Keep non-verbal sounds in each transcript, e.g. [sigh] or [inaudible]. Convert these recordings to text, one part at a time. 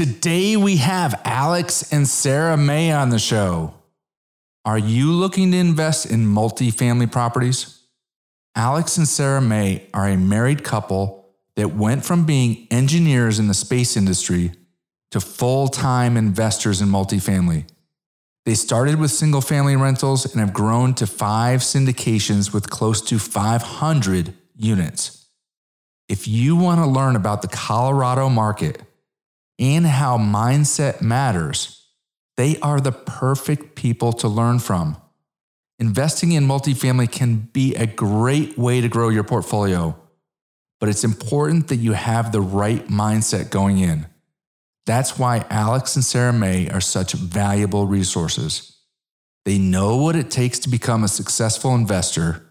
Today we have Alex and Sarah May on the show. Are you looking to invest in multifamily properties? Alex and Sarah May are a married couple that went from being engineers in the space industry to full time investors in multifamily. They started with single family rentals and have grown to five syndications with close to 500 units. If you want to learn about the Colorado market and how mindset matters, they are the perfect people to learn from. Investing in multifamily can be a great way to grow your portfolio, but it's important that you have the right mindset going in. That's why Alex and Sarah May are such valuable resources. They know what it takes to become a successful investor,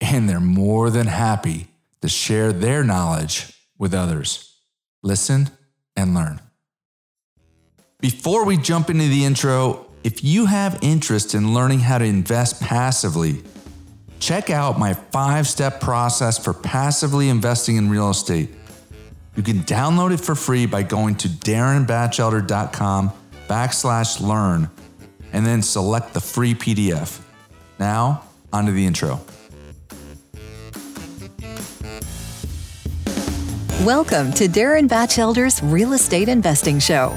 and they're more than happy to share their knowledge with others. Listen and learn. Before we jump into the intro, if you have interest in learning how to invest passively, check out my five step process for passively investing in real estate. You can download it for free by going to darrenbatchelder.com backslash learn and then select the free PDF. Now, onto the intro. Welcome to Darren Batchelder's Real Estate Investing Show.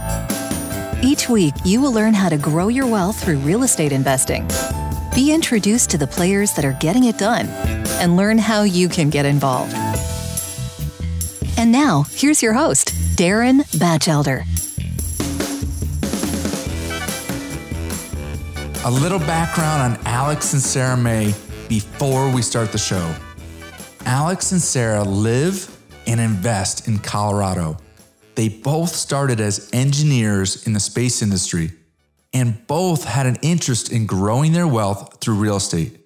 Each week, you will learn how to grow your wealth through real estate investing. Be introduced to the players that are getting it done and learn how you can get involved. And now, here's your host, Darren Batchelder. A little background on Alex and Sarah May before we start the show. Alex and Sarah live and invest in Colorado. They both started as engineers in the space industry and both had an interest in growing their wealth through real estate.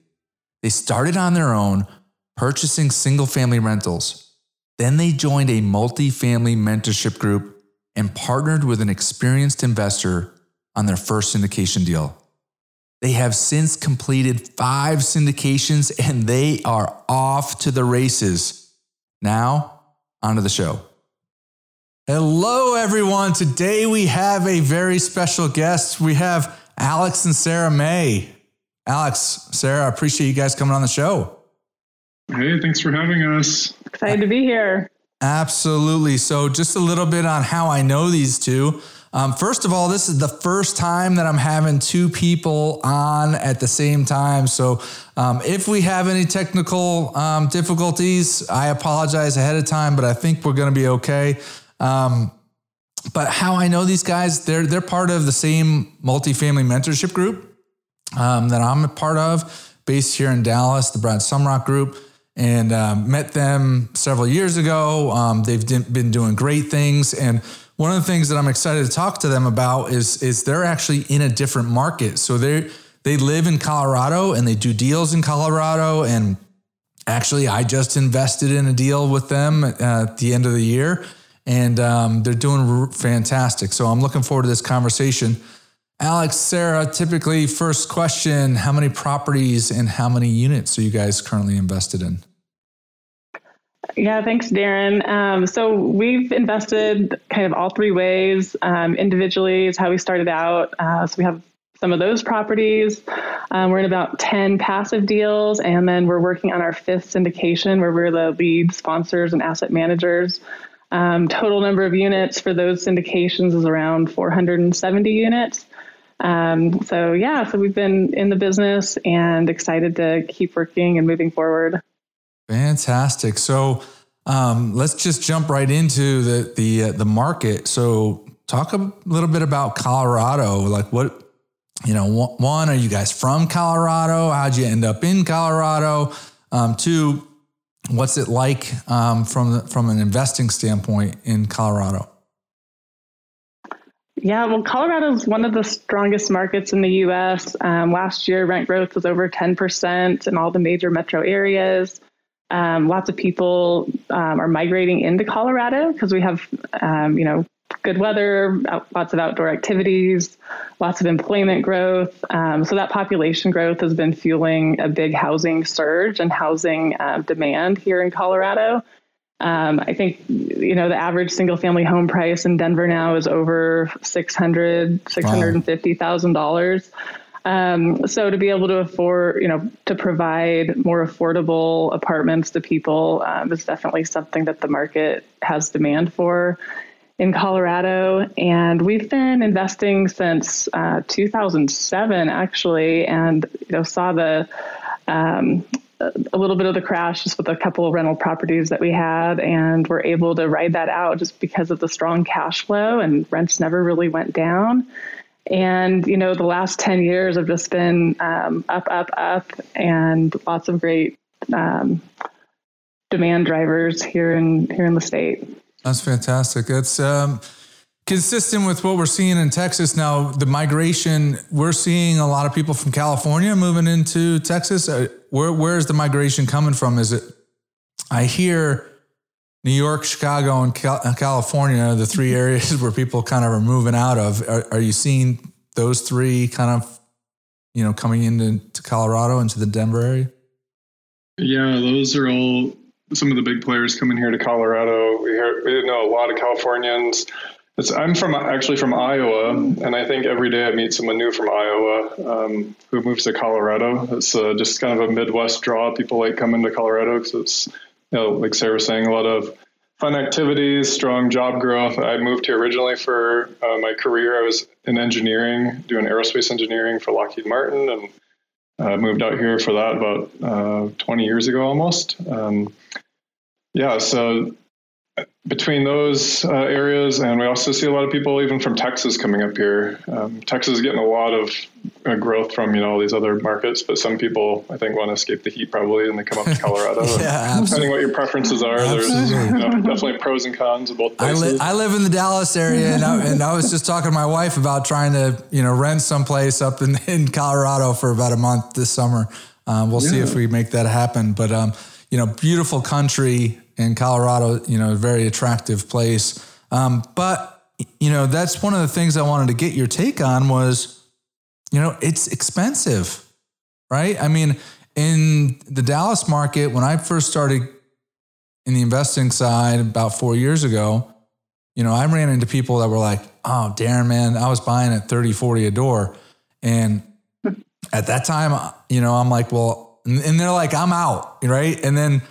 They started on their own, purchasing single family rentals. Then they joined a multi-family mentorship group and partnered with an experienced investor on their first syndication deal. They have since completed five syndications and they are off to the races. Now, onto the show. Hello, everyone. Today we have a very special guest. We have Alex and Sarah May. Alex, Sarah, I appreciate you guys coming on the show. Hey, thanks for having us. Excited to be here. Absolutely. So, just a little bit on how I know these two. Um, first of all, this is the first time that I'm having two people on at the same time. So, um, if we have any technical um, difficulties, I apologize ahead of time, but I think we're going to be okay. Um, but how I know these guys, they're they're part of the same multifamily mentorship group um, that I'm a part of, based here in Dallas, the Brad Sumrock Group, and um, met them several years ago. Um, they've been doing great things, and one of the things that I'm excited to talk to them about is is they're actually in a different market. So they they live in Colorado and they do deals in Colorado, and actually, I just invested in a deal with them at the end of the year and um, they're doing fantastic. So I'm looking forward to this conversation. Alex, Sarah, typically, first question How many properties and how many units are you guys currently invested in? Yeah, thanks, Darren. Um, so we've invested kind of all three ways. Um, individually is how we started out. Uh, so we have some of those properties. Um, we're in about 10 passive deals, and then we're working on our fifth syndication where we're the lead sponsors and asset managers. Um, total number of units for those syndications is around 470 units. Um, so yeah, so we've been in the business and excited to keep working and moving forward. Fantastic. So um, let's just jump right into the the uh, the market. So talk a little bit about Colorado. Like what you know, one, are you guys from Colorado? How'd you end up in Colorado? Um, two, What's it like um, from the, from an investing standpoint in Colorado? Yeah, well, Colorado is one of the strongest markets in the U.S. Um, last year, rent growth was over 10% in all the major metro areas. Um, lots of people um, are migrating into Colorado because we have, um, you know, good weather, lots of outdoor activities, lots of employment growth. Um, so that population growth has been fueling a big housing surge and housing uh, demand here in Colorado. Um, I think you know the average single family home price in Denver now is over six hundred, six hundred and fifty thousand wow. Um, so to be able to afford, you know, to provide more affordable apartments to people um, is definitely something that the market has demand for in Colorado. And we've been investing since uh, 2007, actually, and you know saw the um, a little bit of the crash just with a couple of rental properties that we had, and we're able to ride that out just because of the strong cash flow and rents never really went down. And, you know, the last 10 years have just been um, up, up, up, and lots of great um, demand drivers here in here in the state. That's fantastic. That's um, consistent with what we're seeing in Texas now. The migration we're seeing a lot of people from California moving into Texas. Uh, where where is the migration coming from? Is it? I hear New York, Chicago, and California, the three [laughs] areas where people kind of are moving out of. Are, are you seeing those three kind of, you know, coming into Colorado, into the Denver area? Yeah, those are all some of the big players coming here to Colorado. We, hear, we know a lot of Californians. It's, I'm from actually from Iowa, and I think every day I meet someone new from Iowa um, who moves to Colorado. It's uh, just kind of a Midwest draw. People like coming to Colorado because it's you know, like Sarah was saying, a lot of fun activities, strong job growth. I moved here originally for uh, my career. I was in engineering, doing aerospace engineering for Lockheed Martin, and uh, moved out here for that about uh, 20 years ago almost. Um, yeah, so between those uh, areas, and we also see a lot of people even from Texas coming up here. Um, Texas is getting a lot of uh, growth from you know all these other markets, but some people I think want to escape the heat probably, and they come up to Colorado. [laughs] yeah, depending what your preferences are, absolutely. there's you know, definitely pros and cons of both places. I, li- I live in the Dallas area, and I, and I, was just talking to my wife about trying to you know rent someplace up in, in Colorado for about a month this summer. Um, we'll yeah. see if we make that happen, but um, you know, beautiful country in Colorado, you know, a very attractive place. Um, but, you know, that's one of the things I wanted to get your take on was, you know, it's expensive, right? I mean, in the Dallas market, when I first started in the investing side about four years ago, you know, I ran into people that were like, oh, Darren, man, I was buying at 30, 40 a door. And at that time, you know, I'm like, well, and they're like, I'm out, right? And then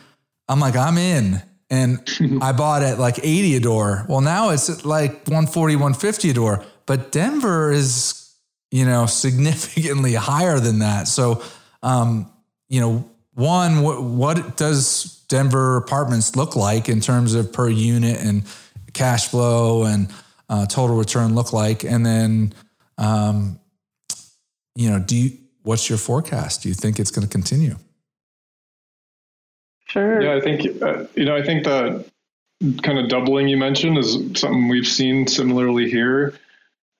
I'm like, I'm in. And [laughs] I bought at like 80 a door. Well, now it's like 140, 150 a door. But Denver is, you know, [laughs] significantly higher than that. So, um, you know, one, what, what does Denver apartments look like in terms of per unit and cash flow and uh, total return look like? And then, um, you know, do you, what's your forecast? Do you think it's going to continue? Sure. Yeah, I think uh, you know, I think that kind of doubling you mentioned is something we've seen similarly here.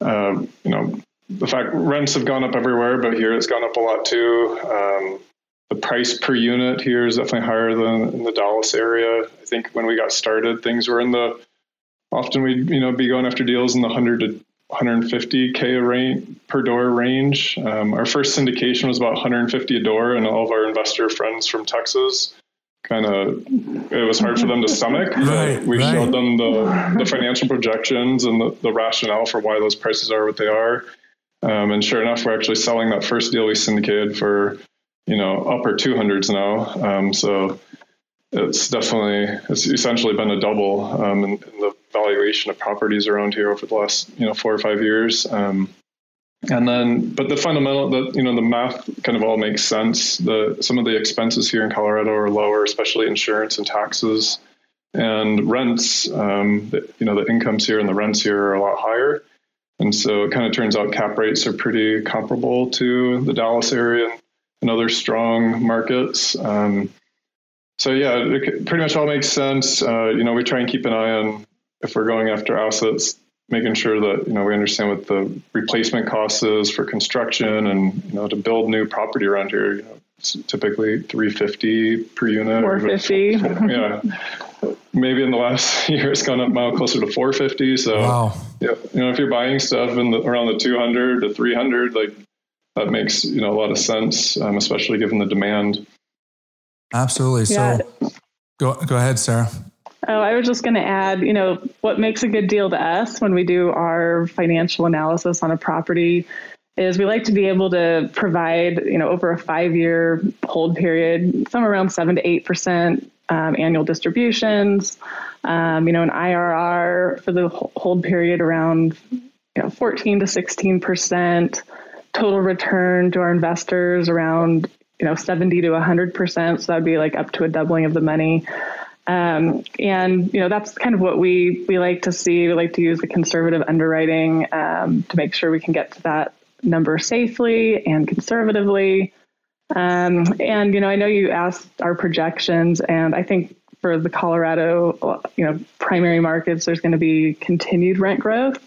Uh, you know, the fact rents have gone up everywhere, but here it's gone up a lot too. Um, the price per unit here is definitely higher than in the Dallas area. I think when we got started, things were in the often we'd you know be going after deals in the 100 to 150k a range per door range. Um, our first syndication was about 150 a door, and all of our investor friends from Texas kind of it was hard for them to stomach. Right, we right. showed them the, the financial projections and the, the rationale for why those prices are what they are. Um, and sure enough, we're actually selling that first deal we syndicated for, you know, upper 200s now. Um, so it's definitely, it's essentially been a double um, in, in, the valuation of properties around here over the last, you know, four or five years. Um, and then but the fundamental the you know the math kind of all makes sense. The some of the expenses here in colorado are lower especially insurance and taxes and rents. Um, the, you know the incomes here and the rents here are a lot higher. And so it kind of turns out cap rates are pretty comparable to the dallas area and other strong markets. Um, so yeah it pretty much all makes sense. Uh, you know we try and keep an eye on if we're going after assets making sure that you know we understand what the replacement cost is for construction and you know to build new property around here you know it's typically 350 per unit 450 yeah. Maybe in the last [laughs] year it's gone up now closer to 450 so wow. yeah you know if you're buying stuff in the, around the 200 to 300 like that makes you know a lot of sense um, especially given the demand. Absolutely. Yeah. so go go ahead sarah Oh, I was just going to add, you know, what makes a good deal to us when we do our financial analysis on a property is we like to be able to provide, you know, over a five year hold period, somewhere around seven to eight percent um, annual distributions, um, you know, an IRR for the hold period around, you know, 14 to 16 percent, total return to our investors around, you know, 70 to 100 percent. So that'd be like up to a doubling of the money. Um, and you know that's kind of what we we like to see. We like to use the conservative underwriting um, to make sure we can get to that number safely and conservatively. Um, and you know, I know you asked our projections, and I think for the Colorado, you know, primary markets, there's going to be continued rent growth,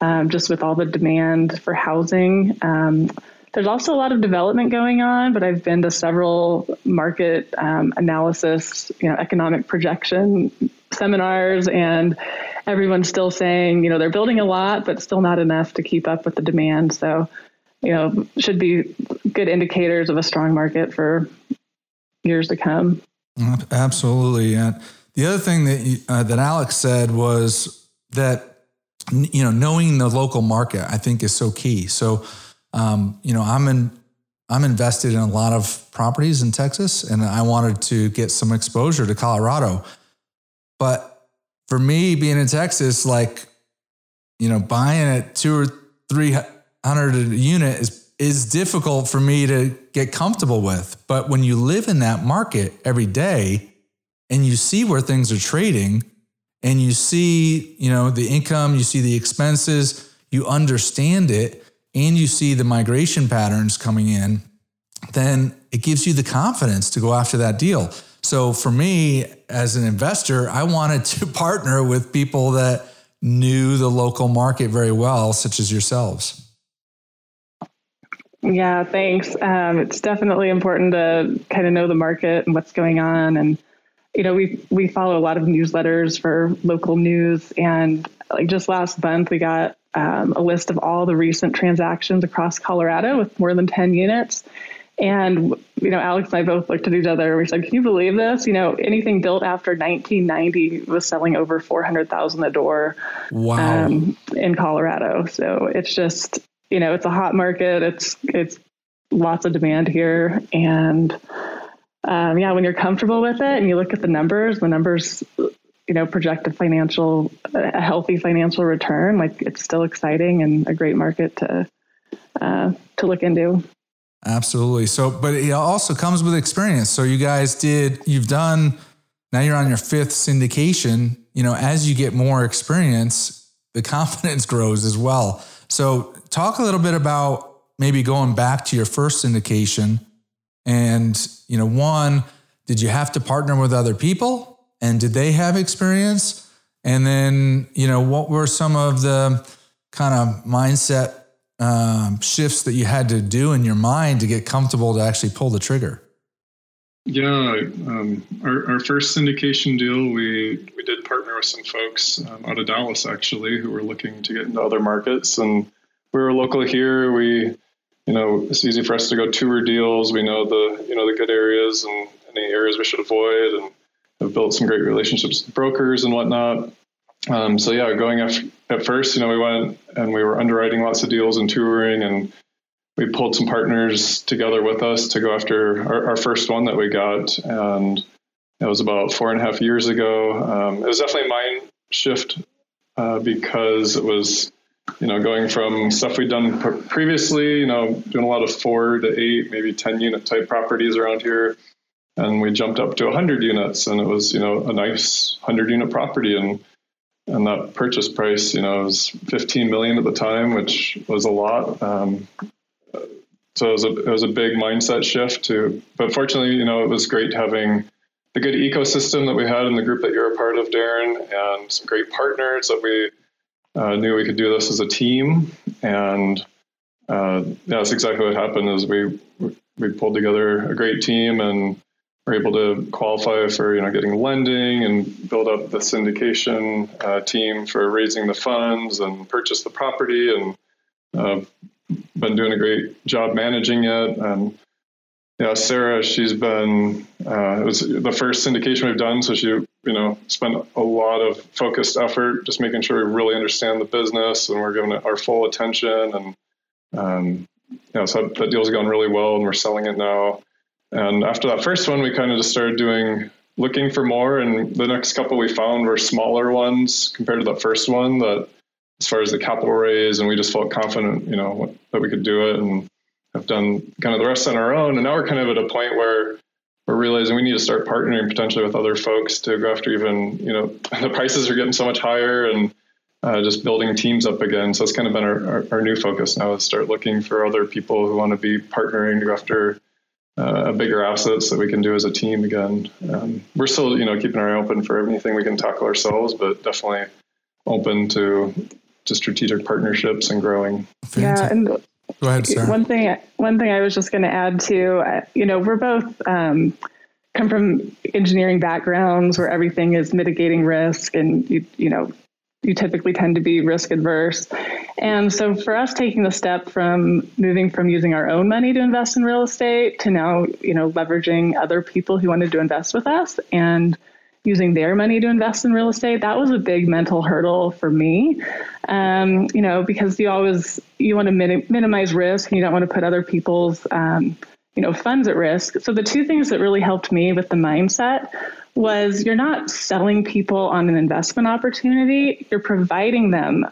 um, just with all the demand for housing. There's also a lot of development going on, but I've been to several market um, analysis, you know, economic projection seminars, and everyone's still saying, you know, they're building a lot, but still not enough to keep up with the demand. So, you know, should be good indicators of a strong market for years to come. Absolutely. And the other thing that you, uh, that Alex said was that you know knowing the local market I think is so key. So um, you know, I'm in, I'm invested in a lot of properties in Texas, and I wanted to get some exposure to Colorado. But for me, being in Texas, like, you know, buying at two or three hundred a unit is is difficult for me to get comfortable with. But when you live in that market every day and you see where things are trading and you see, you know, the income, you see the expenses, you understand it, and you see the migration patterns coming in, then it gives you the confidence to go after that deal. So for me as an investor, I wanted to [laughs] partner with people that knew the local market very well, such as yourselves. Yeah, thanks. Um, it's definitely important to kind of know the market and what's going on. And, you know, we, we follow a lot of newsletters for local news. And like just last month, we got um, a list of all the recent transactions across Colorado with more than 10 units. And, you know, Alex and I both looked at each other. We said, can you believe this? You know, anything built after 1990 was selling over 400,000 a door wow. Um, in Colorado. So it's just, you know, it's a hot market. It's, it's lots of demand here. And, um, yeah, when you're comfortable with it and you look at the numbers, the numbers you know project a financial a healthy financial return like it's still exciting and a great market to uh, to look into. Absolutely. So but it also comes with experience. So you guys did you've done now you're on your fifth syndication. You know as you get more experience the [laughs] confidence grows as well. So talk a little bit about maybe going back to your first syndication and you know one did you have to partner with other people and did they have experience? And then, you know, what were some of the kind of mindset um, shifts that you had to do in your mind to get comfortable to actually pull the trigger? Yeah, um, our, our first syndication deal, we we did partner with some folks um, out of Dallas actually who were looking to get into other markets, and we were local here. We, you know, it's easy for us to go tour deals. We know the you know the good areas and any areas we should avoid, and have built some great relationships with brokers and whatnot. Um, so yeah, going at, at first, you know, we went and we were underwriting lots of deals and touring, and we pulled some partners together with us to go after our, our first one that we got, and it was about four and a half years ago. Um, it was definitely a mind shift uh, because it was, you know, going from stuff we'd done pr- previously, you know, doing a lot of four to eight, maybe ten unit type properties around here and we jumped up to 100 units and it was you know a nice 100 unit property. And and that purchase price you know was 15 million at the time which was a lot. Um, so it was, a, it was a big mindset shift to but fortunately you know it was great having the good ecosystem that we had in the group that you're a part of darren and some great partners that we uh, knew we could do this as a team. And uh, yeah, that's exactly what happened is we we pulled together a great team and we're able to qualify for you know getting lending and build up the syndication uh, team for raising the funds and purchase the property and uh, been doing a great job managing it and yeah sarah she's been uh, it was the first syndication we've done so she you know, spent a lot of focused effort just making sure we really understand the business and we're giving it our full attention. And, um, so that deal's going really well and we're selling it now. And after that first one, we kind of just started doing, looking for more. And the next couple we found were smaller ones compared to the first one that, as far as the capital raise, and we just felt confident, you know, that we could do it and have done kind of the rest on our own. And now we're kind of at a point where we're realizing we need to start partnering potentially with other folks to go after even, you know, [laughs] the prices are getting so much higher and uh, just building teams up again. So it's kind of been our, our, our, new focus now is start looking for other people who want to be partnering to go after uh, bigger assets that we can do as a team again. Um, we're still, you know, keeping our eye open for anything we can tackle ourselves, but definitely open to to strategic partnerships and growing. Yeah, and Go ahead, Sarah. One thing, one thing I was just going to add to, uh, you know, we're both um, come from engineering backgrounds where everything is mitigating risk, and you, you know, you typically tend to be risk adverse. And so for us taking the step from moving from using our own money to invest in real estate to now, you know, leveraging other people who wanted to invest with us and using their money to invest in real estate, that was a big mental hurdle for me. Um, you know, because you always you want to min- minimize risk and you don't want to put other people's um, you know funds at risk. So the two things that really helped me with the mindset was you're not selling people on an investment opportunity, you're providing them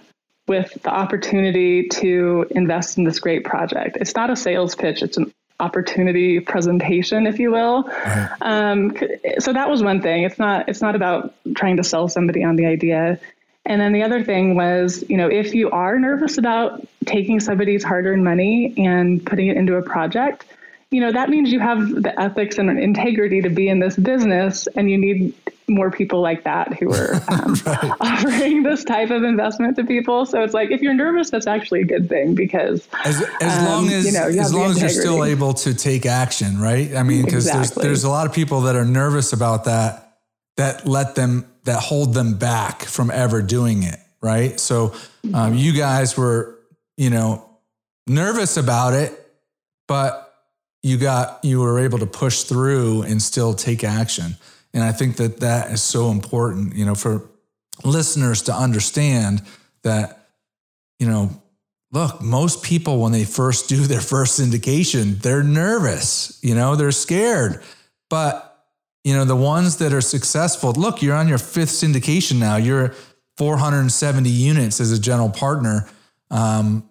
with the opportunity to invest in this great project. It's not a sales pitch, it's an opportunity presentation, if you will. Uh-huh. Um, so that was one thing. It's not it's not about trying to sell somebody on the idea. And then the other thing was, you know, if you are nervous about taking somebody's hard-earned money and putting it into a project, you know, that means you have the ethics and integrity to be in this business and you need more people like that who are [laughs] um, right. offering this type of investment to people. So it's like if you're nervous, that's actually a good thing because as, as um, long as you know, you as long as you're still able to take action, right? I mean, because exactly. there's there's a lot of people that are nervous about that that let them that hold them back from ever doing it, right? So um, you guys were, you know, nervous about it, but you got you were able to push through and still take action. And i think that that is so important you know for listeners to understand that you know look most people when they first do their first syndication they're nervous you know they're scared. But you know the ones that are successful look you're on your fifth syndication now. You're 470 units as a general partner. Um,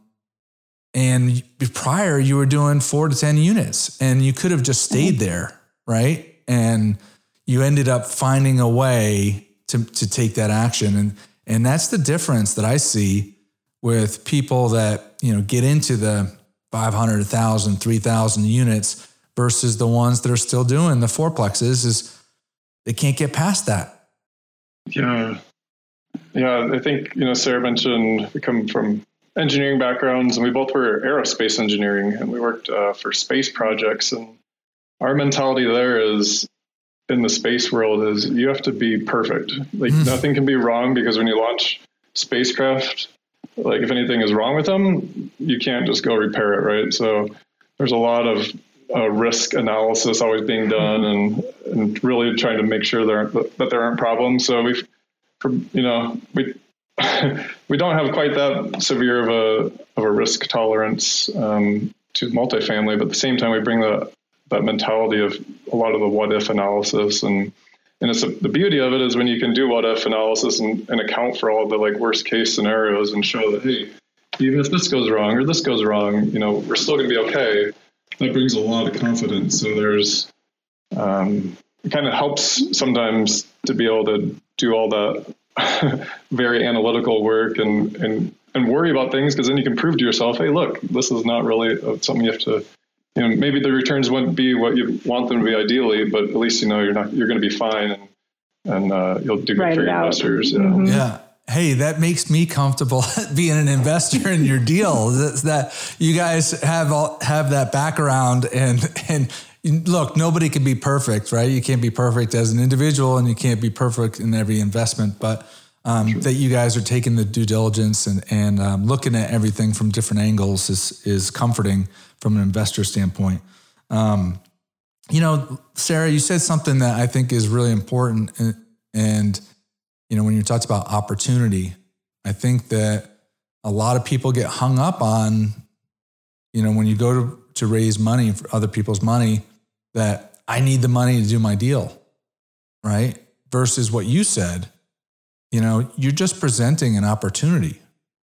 and prior, you were doing four to 10 units and you could have just stayed mm-hmm. there, right? And you ended up finding a way to, to take that action. And, and that's the difference that I see with people that, you know, get into the 500, 1,000, 3,000 units versus the ones that are still doing the fourplexes is they can't get past that. Yeah. Yeah. I think, you know, Sarah mentioned we come from engineering backgrounds, and we both were aerospace engineering, and we worked uh, for space projects. And our mentality there is in the space world is you have to be perfect. Like mm. nothing can be wrong because when you launch spacecraft, like if anything is wrong with them, you can't just go repair it, right? So there's a lot of uh, risk analysis always being done, and and really trying to make sure there aren't, that there aren't problems. So we've, you know, we we don't have quite that severe of a of a risk tolerance um, to multifamily, but at the same time, we bring the that mentality of a lot of the what if analysis. And and it's a, the beauty of it is when you can do what if analysis and, and account for all the like worst case scenarios and show that hey even if this goes wrong or this goes wrong you know we're still going to be okay that brings a lot of confidence. So there's um, it kind of helps sometimes to be able to do all that [laughs] very analytical work and and and worry about things because then you can prove to yourself, hey, look, this is not really something you have to. You know, maybe the returns wouldn't be what you want them to be ideally, but at least you know you're not you're going to be fine and and uh, you'll do good right for your investors. Yeah. Mm-hmm. yeah. Hey, that makes me comfortable [laughs] being an investor in your deal. That, that you guys have all, have that background and and look, nobody can be perfect, right? You can't be perfect as an individual and you can't be perfect in every investment, but um, that you guys are taking the due diligence and, and um, looking at everything from different angles is, is comforting from an investor standpoint. Um, you know, Sarah, you said something that I think is really important. And, And, you know, when you talked about opportunity, I think that a lot of people get hung up on, you know, when you go to, to raise money for other people's money, that I need the money to do my deal, right? Versus what you said, you know, you're just presenting an opportunity.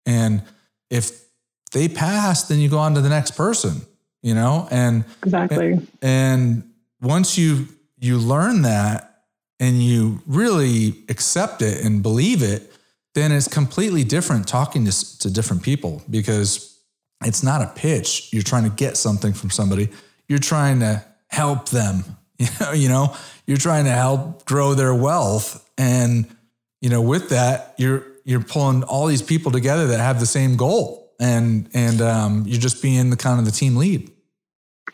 And if they pass, then you go on to the next person, you know, and exactly. And, and once you you learn that and you really accept it and believe it, then it's completely different talking to, to different people because it's not a pitch. You're trying to get something from somebody. You're trying to help them. [laughs] You know, you know, you're trying to help grow their wealth. And, you know, with that, you're you're pulling all these people together that have the same goal. And and um, you're just being the kind of the team lead.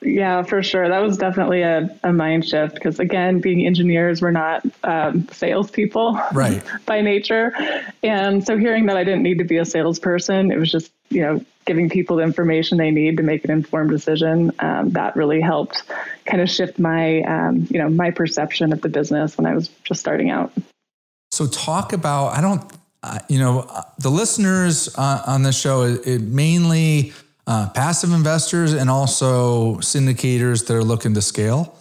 Yeah, for sure. That was definitely a, a mind shift because, again, being engineers, we're not um, salespeople right. [laughs] by nature. And so, hearing that I didn't need to be a salesperson, it was just, you know, giving people the information they need to make an informed decision. Um, that really helped kind of shift my, um, you know, my perception of the business when I was just starting out. So, talk about, I don't, uh, you know, uh, the listeners uh, on this show, it, it mainly, uh, passive investors and also syndicators that are looking to scale.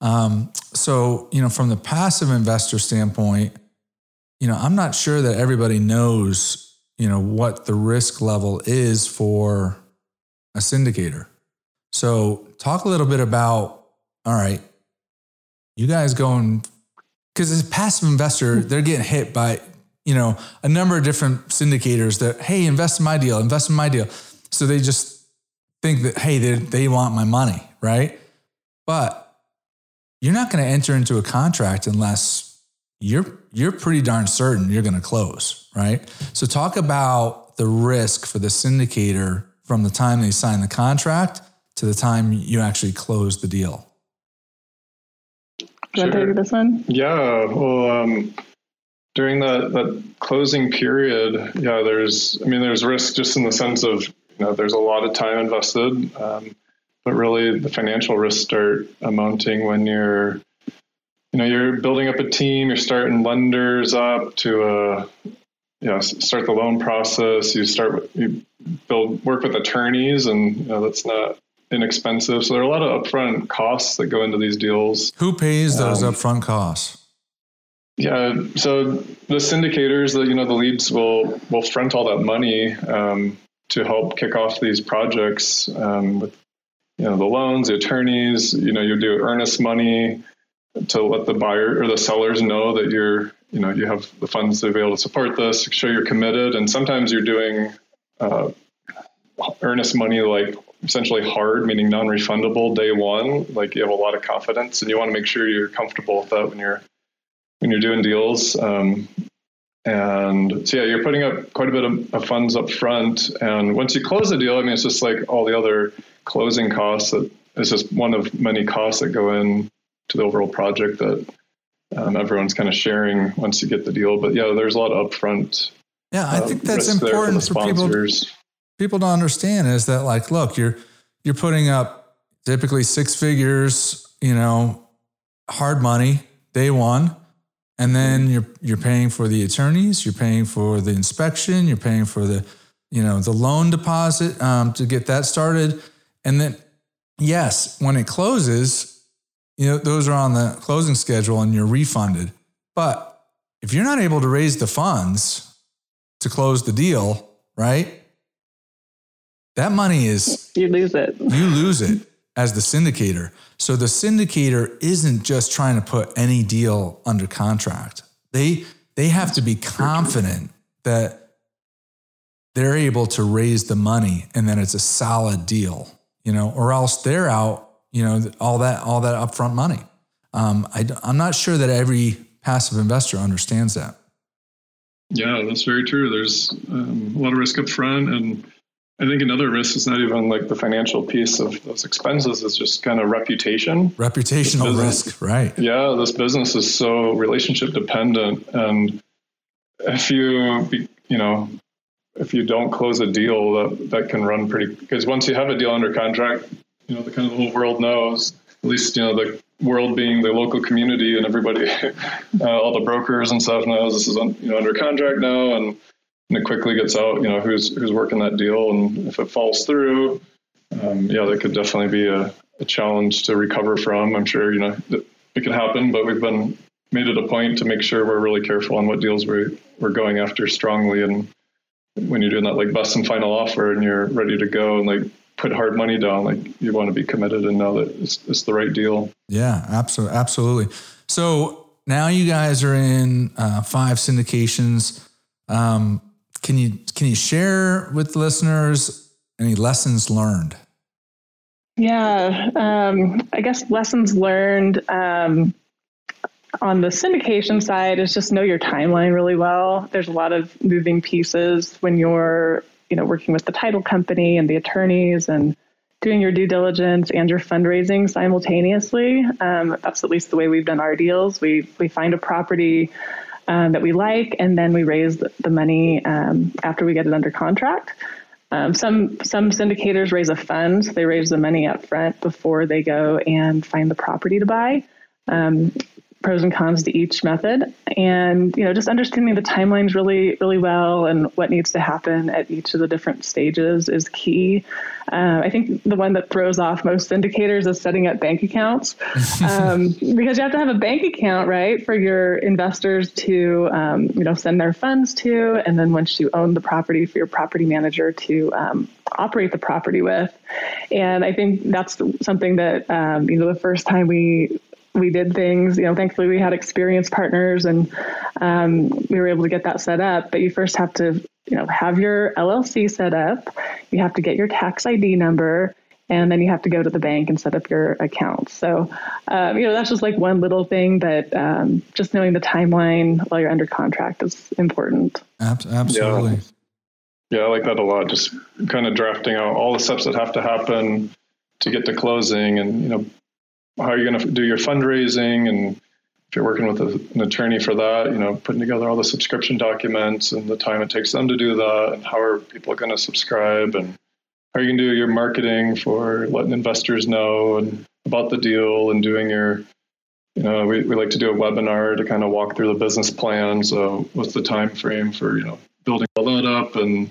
Um, so, you know, from the passive investor standpoint, you know, I'm not sure that everybody knows, you know, what the risk level is for a syndicator. So, talk a little bit about, all right, you guys going, because as a passive investor, hmm. they're getting hit by, you know, a number of different syndicators that, hey, invest in my deal, invest in my deal. So they just think that, hey, they, they want my money, right? But you're not going to enter into a contract unless you're you're pretty darn certain you're going to close, right? So talk about the risk for the syndicator from the time they sign the contract to the time you actually close the deal. Do you take this one? Yeah. Well, um, during that that closing period, yeah, there's I mean, there's risk just in the sense of you know, there's a lot of time invested, um, but really the financial risks start amounting when you're, you know, you're building up a team, you're starting lenders up to, uh, you know, start the loan process. You start, you build, work with attorneys, and you know that's not inexpensive. So there are a lot of upfront costs that go into these deals. Who pays those um, upfront costs? Yeah, so the syndicators, the you know the leads will will front all that money. Um, to help kick off these projects um, with you know the loans, the attorneys. You know, you do earnest money to let the buyer or the sellers know that you're you know you have the funds to be able to support this, show you're committed, and sometimes you're doing uh, earnest money like essentially hard, meaning non-refundable day one. Like you have a lot of confidence, and you want to make sure you're comfortable with that when you're when you're doing deals. Um, and so, yeah, you're putting up quite a bit of, of, funds up front. And once you close the deal, I mean, it's just like all the other closing costs that it's just one of many costs that go in to the overall project that um, everyone's kind of sharing once you get the deal. But yeah, there's a lot of upfront. Yeah, I uh, think that's important for, for people, people to understand is that like, look, you're, you're putting up typically six figures, you know, hard money day one and then you're you're paying for the attorneys, you're paying for the inspection, you're paying for the you know the loan deposit um, to get that started, and then yes, when it closes, you know those are on the closing schedule and you're refunded. But if you're not able to raise the funds to close the deal, right? That money is [laughs] you lose it. [laughs] You lose it as the syndicator. So the syndicator isn't just trying to put any deal under contract. They they have to be confident that they're able to raise the money and that it's a solid deal, you know, or else they're out, you know, all that all that upfront money. Um, I, I'm not sure that every passive investor understands that. Yeah, that's very true. There's um, a lot of risk up front, and I think another risk is not even like the financial piece of those expenses is just kind of reputation. Reputational risk, right. Yeah, this business is so relationship dependent. And if you, you know, if you don't close a deal, that, that can run pretty, because once you have a deal under contract, you know, the kind of the whole world knows, at least, you know, the, world being the local community and everybody, [laughs] uh, all the brokers and stuff knows this is you know under contract now, and, and it quickly gets out. You know who's who's working that deal, and if it falls through, um, yeah, that could definitely be a, a challenge to recover from. I'm sure you know it could happen, but we've been made it a point to make sure we're really careful on what deals we we're going after strongly and when you're doing that like best and final offer and you're ready to go and like put hard money down like you want to be committed and know that it's, it's the right deal. Yeah absolutely absolutely. So now you guys are in uh, five syndications. Um, can you can you share with listeners any lessons learned? Yeah um, i guess lessons learned um, on the syndication side is just know your timeline really well. There's a lot of moving pieces when you're, you know, working with the title company and the attorneys and doing your due diligence and your fundraising simultaneously. Um, that's at least the way we've done our deals. We we find a property um, that we like, and then we raise the, money um, after we get it under contract. Um, some some syndicators raise a fund; they raise the money up front before they go and find the property to buy. Pros and cons to each method. And you know just understanding the timelines really really well and what needs to happen at each of the different stages is key. Uh, i think the one that throws off most syndicators is setting up bank accounts. [laughs] Um, because you have to have a bank account right for your investors to um, you know send their funds to. And then once you own the property for your property manager to um, operate the property with. And i think that's something that um, you know the first time we we did things. You know, thankfully we had experienced partners and um, we were able to get that set up. But you first have to, you know, have your LLC set up. You have to get your tax ID number, and then you have to go to the bank and set up your account. So, um, you know, that's just like one little thing, but um, just knowing the timeline while you're under contract is important. Absolutely. Yeah. yeah, I like that a lot. Just kind of drafting out all the steps that have to happen to get to closing and you know how are you're going to do your fundraising and if you're working with an attorney for that, you know, putting together all the subscription documents and the time it takes them to do that, and how are people going to subscribe, and how are you can do your marketing for letting investors know and about the deal, and doing your, you know, we, we like to do a webinar to kind of walk through the business plan. So, what's the time frame for you know building all that up, and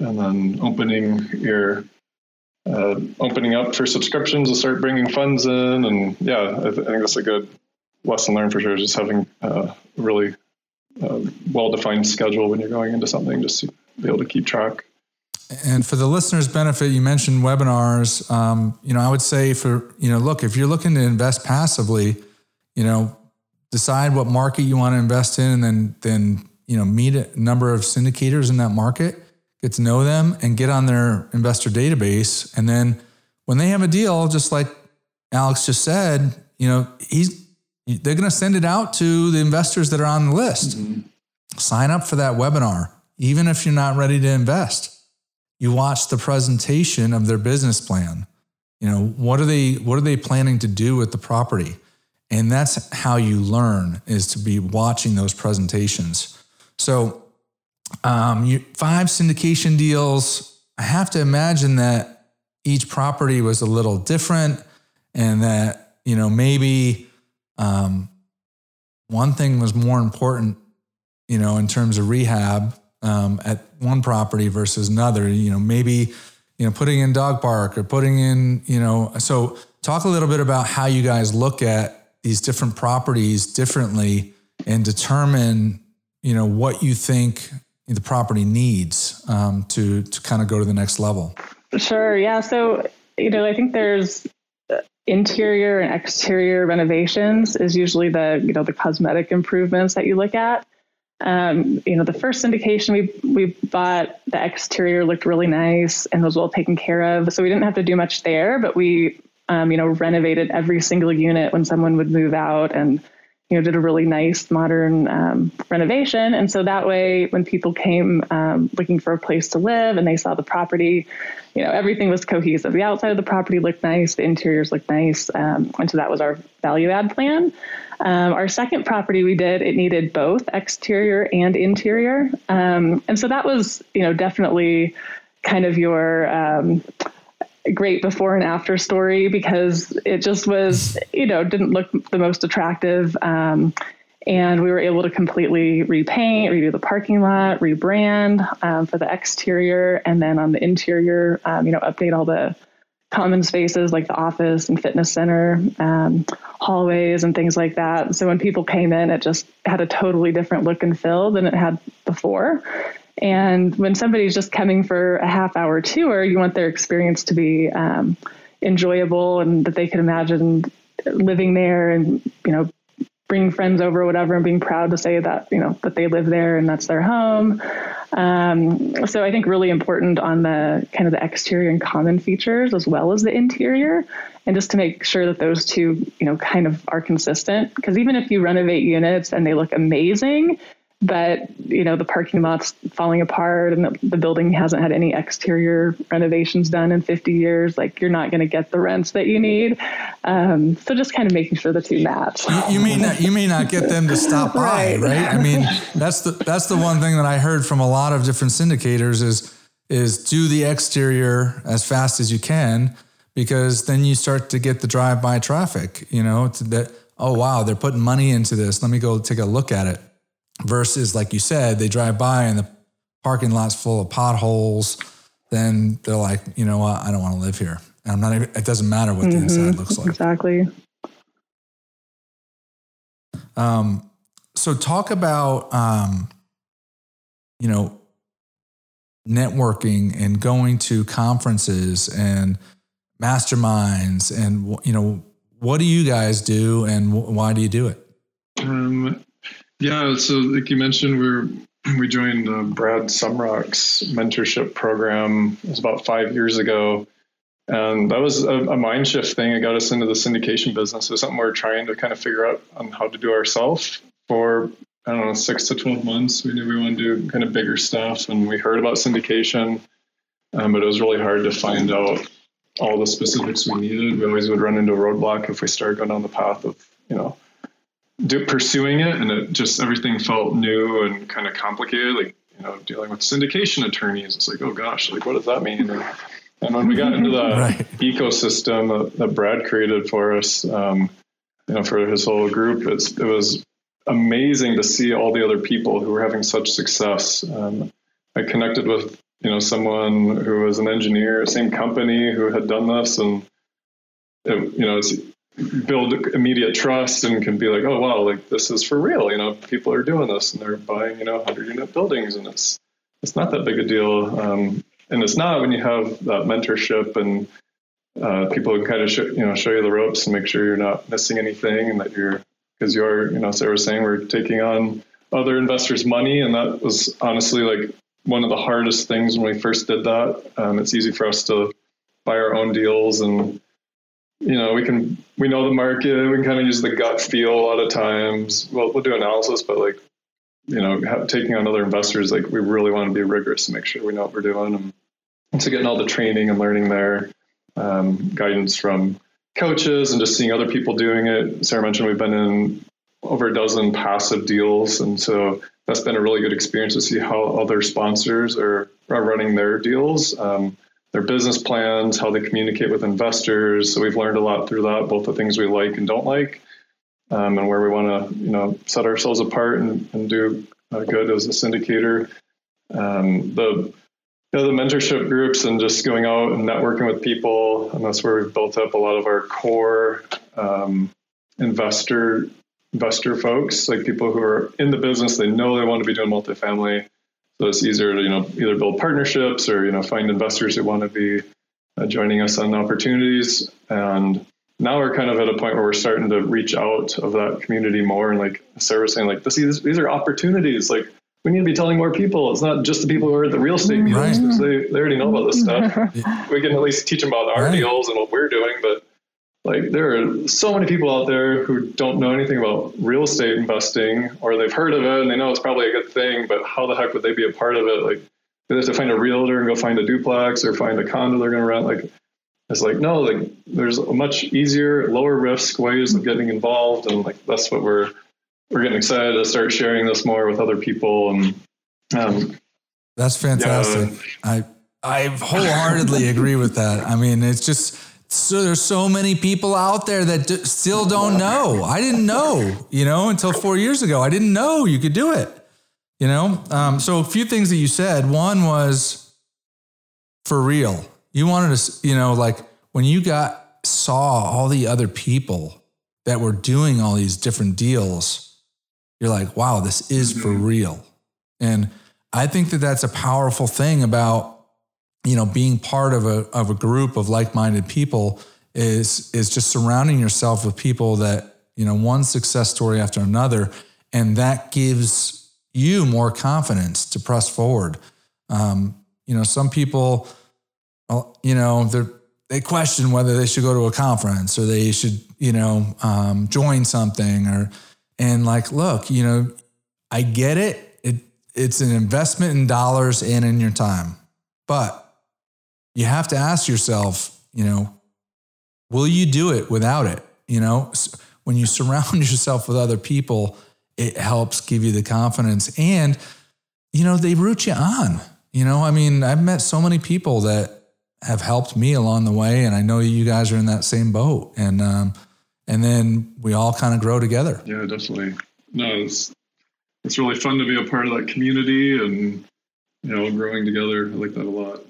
and then opening your uh, opening up for subscriptions to start bringing funds in. And yeah, I, th- I think that's a good lesson learned for sure. Just having uh, a really uh, well defined schedule when you're going into something, just to be able to keep track. And for the listeners' benefit, you mentioned webinars. Um, you know, I would say for you know, look, if you're looking to invest passively, you know, decide what market you want to invest in, and then then you know, meet a number of syndicators in that market get to know them and get on their investor database. And then when they have a deal, just like Alex just said, you know, he's they're going to send it out to the investors that are on the list. Mm-hmm. Sign up for that webinar, even if you're not ready to invest. You watch the presentation of their business plan. You know, what are they what are they planning to do with the property? And that's how you learn is to be watching those presentations. So um, you, five syndication deals. I have to imagine that each property was a little different, and that you know maybe um, one thing was more important, you know, in terms of rehab um, at one property versus another. You know, maybe you know putting in dog park or putting in you know. So talk a little bit about how you guys look at these different properties differently and determine you know what you think the property needs um, to to kind of go to the next level? Sure. Yeah. So you know, I think there's uh, interior and exterior renovations is usually the you know the cosmetic improvements that you look at. Um, you know, the first syndication we we bought, the exterior looked really nice and was well taken care of, so we didn't have to do much there. But we, um, you know, renovated every single unit when someone would move out and you know, did a really nice modern um, renovation. And so that way, when people came um, looking for a place to live and they saw the property, you know, everything was cohesive. The outside of the property looked nice, the interiors looked nice. Um, and so that was our value add plan. Um, our second property we did, it needed both exterior and interior. Um, and so that was, you know, definitely kind of your, um, great before and after story because it just was, you know, didn't look the most attractive. Um, and we were able to completely repaint, redo the parking lot, rebrand um, for the exterior, and then on the interior, um, you know, update all the common spaces like the office and fitness center, um, hallways, and things like that. So when people came in, it just had a totally different look and feel than it had before. And when somebody's just coming for a half hour tour, you want their experience to be um, enjoyable and that they can imagine living there and, you know, bringing friends over or whatever and being proud to say that, you know, that they live there and that's their home. Um, so I think really important on the kind of the exterior and common features as well as the interior. And just to make sure that those two, you know, kind of are consistent. Because even if you renovate units and they look amazing, but you know the parking lot's falling apart and the, the, building hasn't had any exterior renovations done in 50 years like you're not going to get the rents that you need. Um, so just kind of making sure the two match. You, you may not you may not get them to stop by right. right? I mean that's the that's the one thing that i heard from a lot of different syndicators is is do the exterior as fast as you can because then you start to get the drive by traffic you know that oh wow they're putting money into this. Let me go take a look at it versus like you said, they drive by and the parking lot's full of potholes. Then they're like, you know what? I don't want to live here. And I'm not even, it doesn't matter what the mm-hmm. inside looks like. Exactly. Um, so talk about, um, you know, networking and going to conferences and masterminds and, you know, what do you guys do and why do you do it? Um, yeah, so like you mentioned, we're we joined uh, Brad Sumrok's mentorship program. It was about five years ago, and that was a, a mind shift thing. It got us into the syndication business. It was something we are trying to kind of figure out on how to do ourselves for I don't know six to twelve months. We knew we wanted to do kind of bigger stuff, and we heard about syndication, um, but it was really hard to find out all the specifics we needed. We always would run into a roadblock if we started going down the path of you know do, pursuing it, and it just everything felt new and kind of complicated. Like you know, dealing with syndication attorneys, it's like, oh gosh, like what does that mean? And, and when we got into the [laughs] right. ecosystem that, that, Brad created for us, um, you know, for his whole group, it's, it was amazing to see all the other people who were having such success. Um, I connected with you know someone who was an engineer, same company who had done this, and it, you know, it's build immediate trust and can be like, oh wow, like this is for real. You know, people are doing this and they're buying you know hundred unit buildings, and it's it's not that big a deal. Um, and it's not when you have that mentorship and uh, people can kind of show, you know show you the ropes and make sure you're not missing anything and that you're because you're you know Sarah was saying we're taking on other investors' money and that was honestly like one of the hardest things when we first did that. Um, it's easy for us to buy our own deals and you know, we can we know the market. We can kind of use the gut feel a lot of times. Well, we'll do analysis, but like, you know, have, taking on other investors, like we really want to be rigorous and make sure we know what we're doing. And so getting all the training and learning there, um, guidance from coaches, and just seeing other people doing it. Sarah mentioned we've been in over a dozen passive deals, and so that's been a really good experience to see how other sponsors are are running their deals. Um, their business plans, how they communicate with investors. So we've learned a lot through that, both the things we like and don't like, um, and where we want to, you know, set ourselves apart and, and do uh, good as a syndicator. Um, the you know, the mentorship groups and just going out and networking with people, and that's where we've built up a lot of our core um, investor investor folks, like people who are in the business, they know they want to be doing multifamily so it's easier to you know either build partnerships or you know find investors who want to be uh, joining us on opportunities. And now we're kind of at a point where we're starting to reach out of that community more. And like Sarah saying, like this, these, these are opportunities. Like we need to be telling more people. It's not just the people who are at the real estate deals because they, they already know about this stuff. [laughs] we can at least teach them about our right. deals and what we're doing, but like there are so many people out there who don't know anything about real estate investing or they've heard of it and they know it's probably a good thing but how the heck would they be a part of it like they have to find a realtor and go find a duplex or find a condo they're going to rent like it's like no like there's a much easier lower risk ways of getting involved and like that's what we're we're getting excited to start sharing this more with other people and um, that's fantastic yeah. i I wholeheartedly agree with that. I mean, it's just so there's so many people out there that d- still don't know. I didn't know, you know, until four years ago. I didn't know you could do it, you know. Um, so a few things that you said. One was for real. You wanted to, you know, like when you got saw all the other people that were doing all these different deals, you're like, wow, this is mm-hmm. for real. And I think that that's a powerful thing about you know, being part of a of a group of like-minded people is is just surrounding yourself with people that, you know, one success story after another, and that gives you more confidence to press forward. Um, you know, some people, you know, they they question whether they should go to a conference or they should, you know, um, join something or, and like, look, you know, I get it. It it's an investment in dollars and in your time, but you have to ask yourself, you know, will you do it without it? You know, when you [laughs] surround yourself with other people, it helps give you the confidence and, you know, they root you on. You know, I mean, I've met so many people that have helped me along the way, and I know you guys are in that same boat. And, um, and then we all kind of grow together. Yeah, definitely. No, it's it's really fun to be a part of that community and you know growing together. I like that a lot.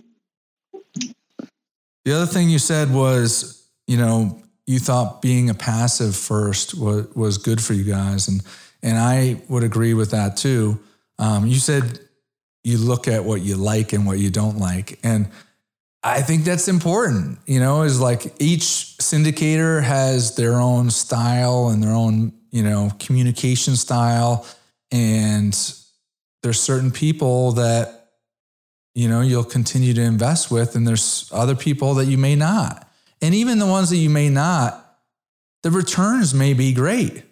The other thing you said was, you know, you thought being a passive first was, was good for you guys. And, and I would agree with that too. Um, you said you look at what you like and what you don't like. And I think that's important, you know, is like each syndicator has their own style and their own, you know, communication style. And there's certain people that you know you'll continue to invest with and there's other people that you may not. And even the ones that you may not the returns may be great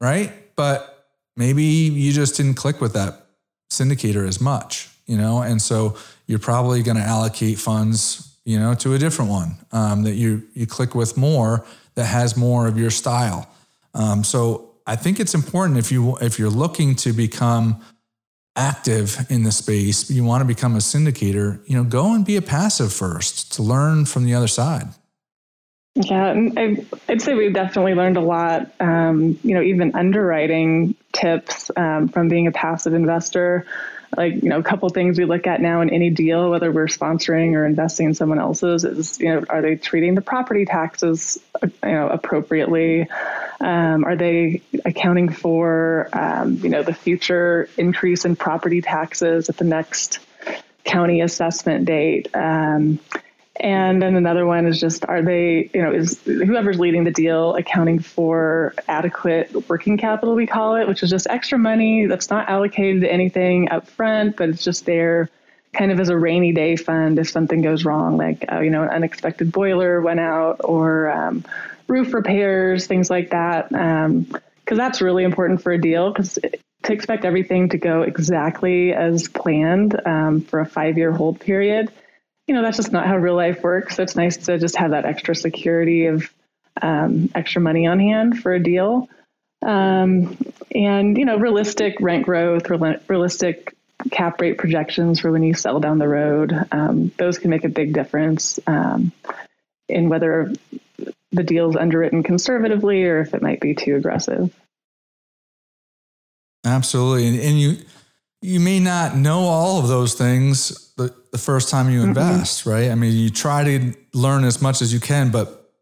right? But maybe you just didn't click with that syndicator as much you know? And so you're probably going to allocate funds you know to a different one um, that you you click with more that has more of your style. Um, so i think it's important if you if you're looking to become active in the space, you want to become a syndicator, you know, go and be a passive first to learn from the other side. Yeah, I, would say we've definitely learned a lot. Um, you know, even underwriting tips um, from being a passive investor. Like, you know, a couple things we look at now in any deal, whether we're sponsoring or investing in someone else's, is you know, are they treating the property taxes, you know, appropriately? Um, are they accounting for, um, you know, the future increase in property taxes at the next county assessment date? Um, and then another one is just are they, you know, is whoever's leading the deal accounting for adequate working capital, we call it, which is just extra money that's not allocated to anything up front, but it's just there kind of as a rainy day fund if something goes wrong, like, uh, you know, an unexpected boiler went out or, um, roof repairs, things like that. Because um, that's really important for a deal because to expect everything to go exactly as planned um, for a five year hold period, you know, that's just not how real life works. So it's nice to just have that extra security of um, extra money on hand for a deal. Um, and, you know, realistic rent growth, realistic cap rate projections for when you sell down the road. Um, those can make a big difference um, in whether the deal's underwritten conservatively or if it might be too aggressive. Absolutely. And, and you you may not know all of those things the, the first time you invest, mm-hmm. right? I mean, you try to learn as much as you can, but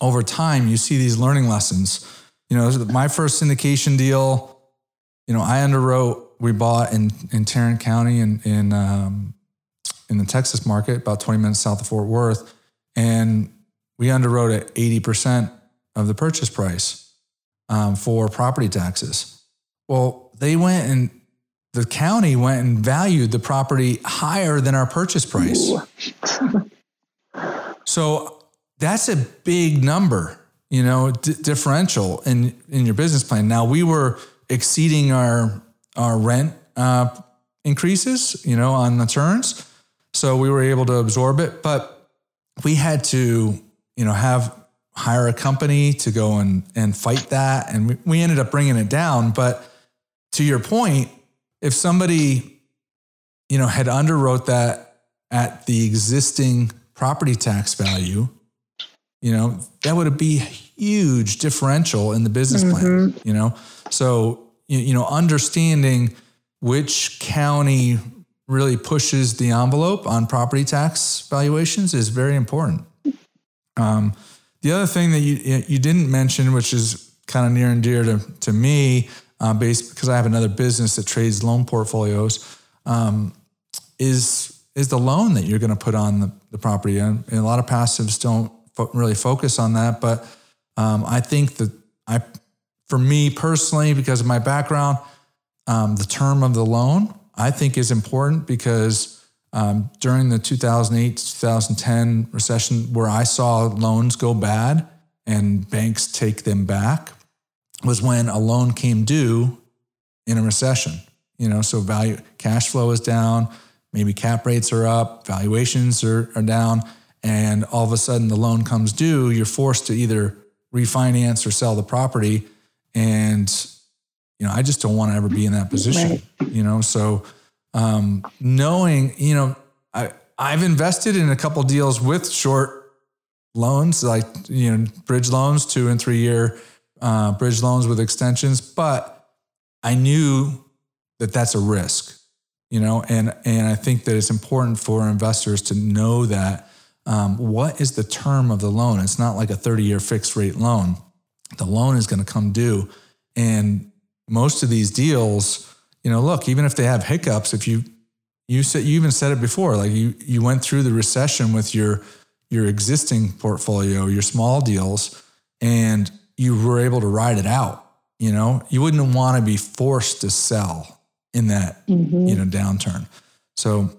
over time you see these learning lessons. You know, my first syndication deal, you know, I underwrote, we bought in, in Tarrant County in, in, um, in the Texas market, about 20 minutes south of Fort Worth. And we underwrote at 80% of the purchase price um, for property taxes. Well, they went and the county went and valued the property higher than our purchase price. so that's a big number, you know, d- differential in in your business plan. Now we were exceeding our our rent uh, increases, you know, on the turns, so we were able to absorb it, but we had to you know, have hire a company to go and and fight that, and we, we ended up bringing it down. But to your point, if somebody, you know, had underwrote that at the existing property tax value, you know, that would be a huge differential in the business plan, you know? So, you, you know, understanding which county really pushes the envelope on property tax valuations is very important. Um, the other thing that you you didn't mention, which is kind of near and dear to, to me, uh, based because I have another business that trades loan portfolios, um, is is the loan that you're going to put on the, the property. And, and, a lot of passives don't fo- really focus on that, but um, I think that I, for me personally, because of my background, um, the term of the loan I think is important because um, during the 2008 2010 recession, where I saw loans go bad and banks take them back, was when a loan came due in a recession. You know, so value cash flow is down, maybe cap rates are up, valuations are, are down, and all of a sudden the loan comes due. You're forced to either refinance or sell the property, and you know, I just don't want to ever be in that position. Right. You know, so um, knowing, you know, I I've invested in a couple deals with short loans, like you know, bridge loans, two and three year uh, bridge loans with extensions, but I knew that that's a risk. You know, and and I think that it's important for investors to know that um, what is the term of the loan. It's not like a 30 year fixed rate loan. The loan is going to come due, and most of these deals, you know, look, even if they have hiccups, if you you said you even said it before, like you you went through the recession with your your existing portfolio, your small deals, and you were able to ride it out. You know, you wouldn't want to be forced to sell in that mm-hmm. you know downturn. So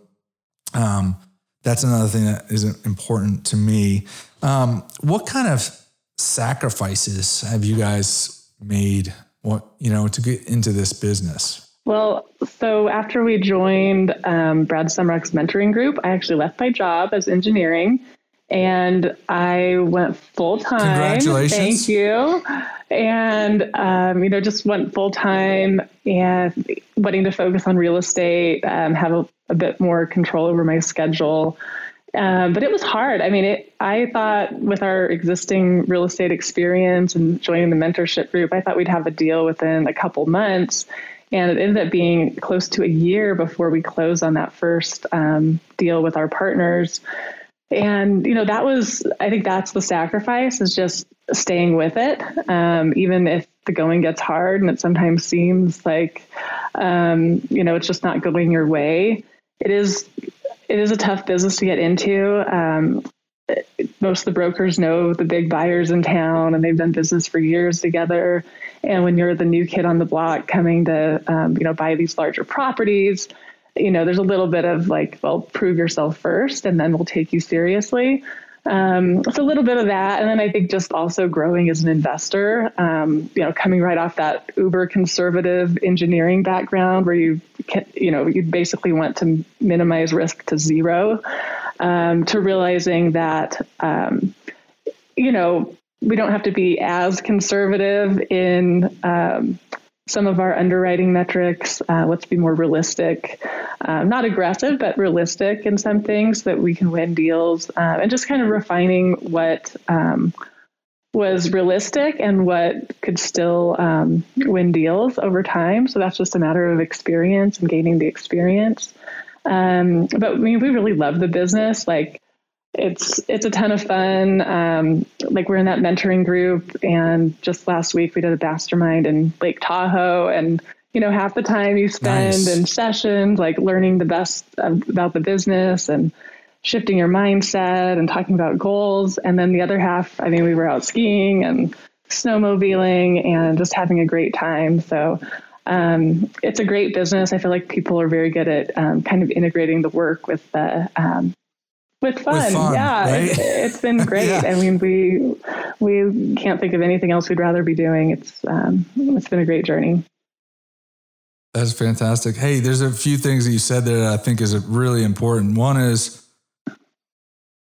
um, that's another thing that is important to me. Um, what kind of sacrifices have you guys made what you know to get into this business? Well, so after we joined um, Brad Sumrok's mentoring group, I actually left my job as engineering and I went full time. Congratulations! Thank you. And um, you know, just went full time and wanting to focus on real estate, um, have a, a, bit more control over my schedule. Um, but it was hard. I mean, it, I thought with our existing real estate experience and joining the mentorship group, I thought we'd have a deal within a couple months. And it ended up being close to a year before we closed on that first um, deal with our partners. And, you know, that was, I think that's the sacrifice is just staying with it. Um, even if the going gets hard and it sometimes seems like, um, you know, it's just not going your way. It is it is a tough business to get into. Um, most of the brokers know the big buyers in town and they've done business for years together. And when you're the new kid on the block coming to, um, you know, buy these larger properties, you know, there's a little bit of like, well, prove yourself first and then we'll take you seriously. Um, it's a little bit of that, and then I think just also growing as an investor. Um, you know, coming right off that uber conservative engineering background, where you can, you know you basically want to minimize risk to zero, um, to realizing that um, you know we don't have to be as conservative in um, some of our underwriting metrics. Uh, let's be more realistic, uh, not aggressive, but realistic in some things that we can win deals, uh, and just kind of refining what um, was realistic and what could still um, win deals over time. So that's just a matter of experience and gaining the experience. Um, but I mean, we really love the business. Like it's it's a ton of fun. Um, like we're in that mentoring group, and just last week we did a mastermind in Lake Tahoe, and you know half the time you spend nice. in sessions like learning the best about the business and shifting your mindset and talking about goals, and then the other half, I mean, we were out skiing and snowmobiling and just having a great time. So. Um, it's a great business. I feel like people are very good at um, kind of integrating the work with the um, with fun. With fun yeah, right? it's, it's been [laughs] great. yeah. I mean, we we can't think of anything else we'd rather be doing. It's um, it's been a great journey. That's fantastic. Hey, there's a few things that you said there that I think is really important. One is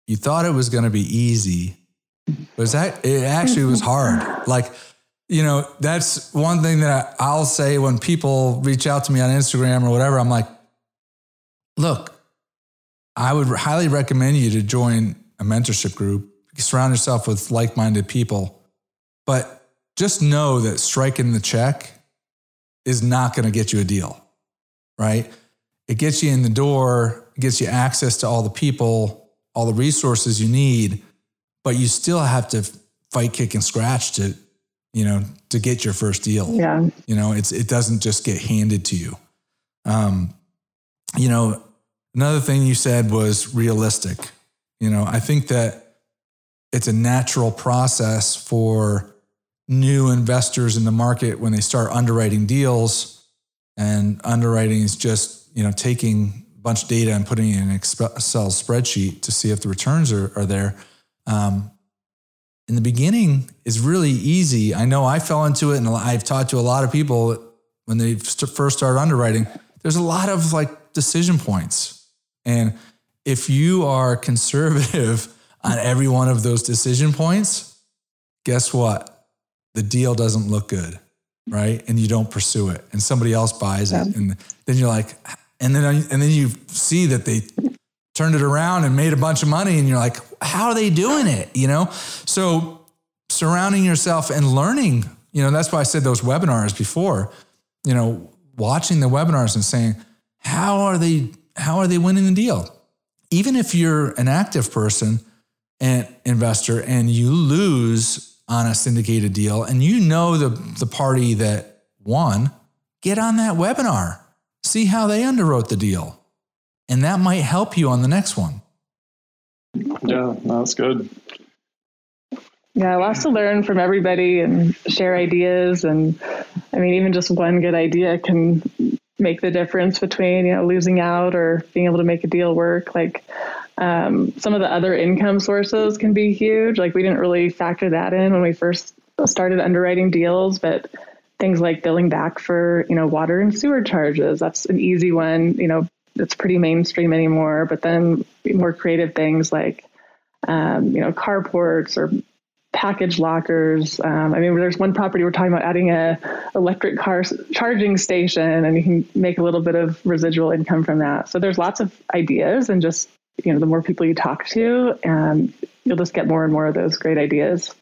you thought it was going to be easy, but that it actually was hard. Like, you know, that's one thing that I'll say when people reach out to me on Instagram or whatever. I'm like, look, I would highly recommend you to join a mentorship group, surround yourself with like minded people. But just know that striking the check is not going to get you a deal, right? It gets you in the door, it gets you access to all the people, all the resources you need, but you still have to fight, kick, and scratch to, you know, to get your first deal. Yeah. You know, it's it doesn't just get handed to you. Um, you know, another thing you said was realistic. You know, I think that it's a natural process for new investors in the market when they start underwriting deals and underwriting is just you know taking a bunch of data and putting it in an excel spreadsheet to see if the returns are, are there. Um, in the beginning is really easy. I know i fell into it and i've talked to a lot of people when they first started underwriting. There's a lot of like decision points and if you are conservative [laughs] on every one of those decision points guess what? The deal doesn't look good, right? And you don't pursue it, and somebody else buys it, and then you're like, and then and then you see that they turned it around and made a bunch of money, and you're like, how are they doing it? You know, so surrounding yourself and learning, you know, that's why I said those webinars before, you know, watching the webinars and saying, how are they how are they winning the deal? Even if you're an active person and investor and you lose on a syndicated deal and you know the, the party that won, get on that webinar, see how they underwrote the deal. And that might help you on the next one. Yeah, that's good. Yeah, lots to learn from everybody and share ideas. And I mean, even just one good idea can make the difference between, you know, losing out or being able to make a deal work. Like, um, some of the other income sources can be huge. Like we didn't really factor that in when we first started underwriting deals, but things like billing back for you know water and sewer charges that's an easy one. You know, it's pretty mainstream anymore. But then more creative things like um, you know carports or package lockers. Um, I mean, there's one property we're talking about adding a electric car charging station, and you can make a little bit of residual income from that. So there's lots of ideas, and just you know, the more people you talk to, and you'll just get more and more of those great ideas.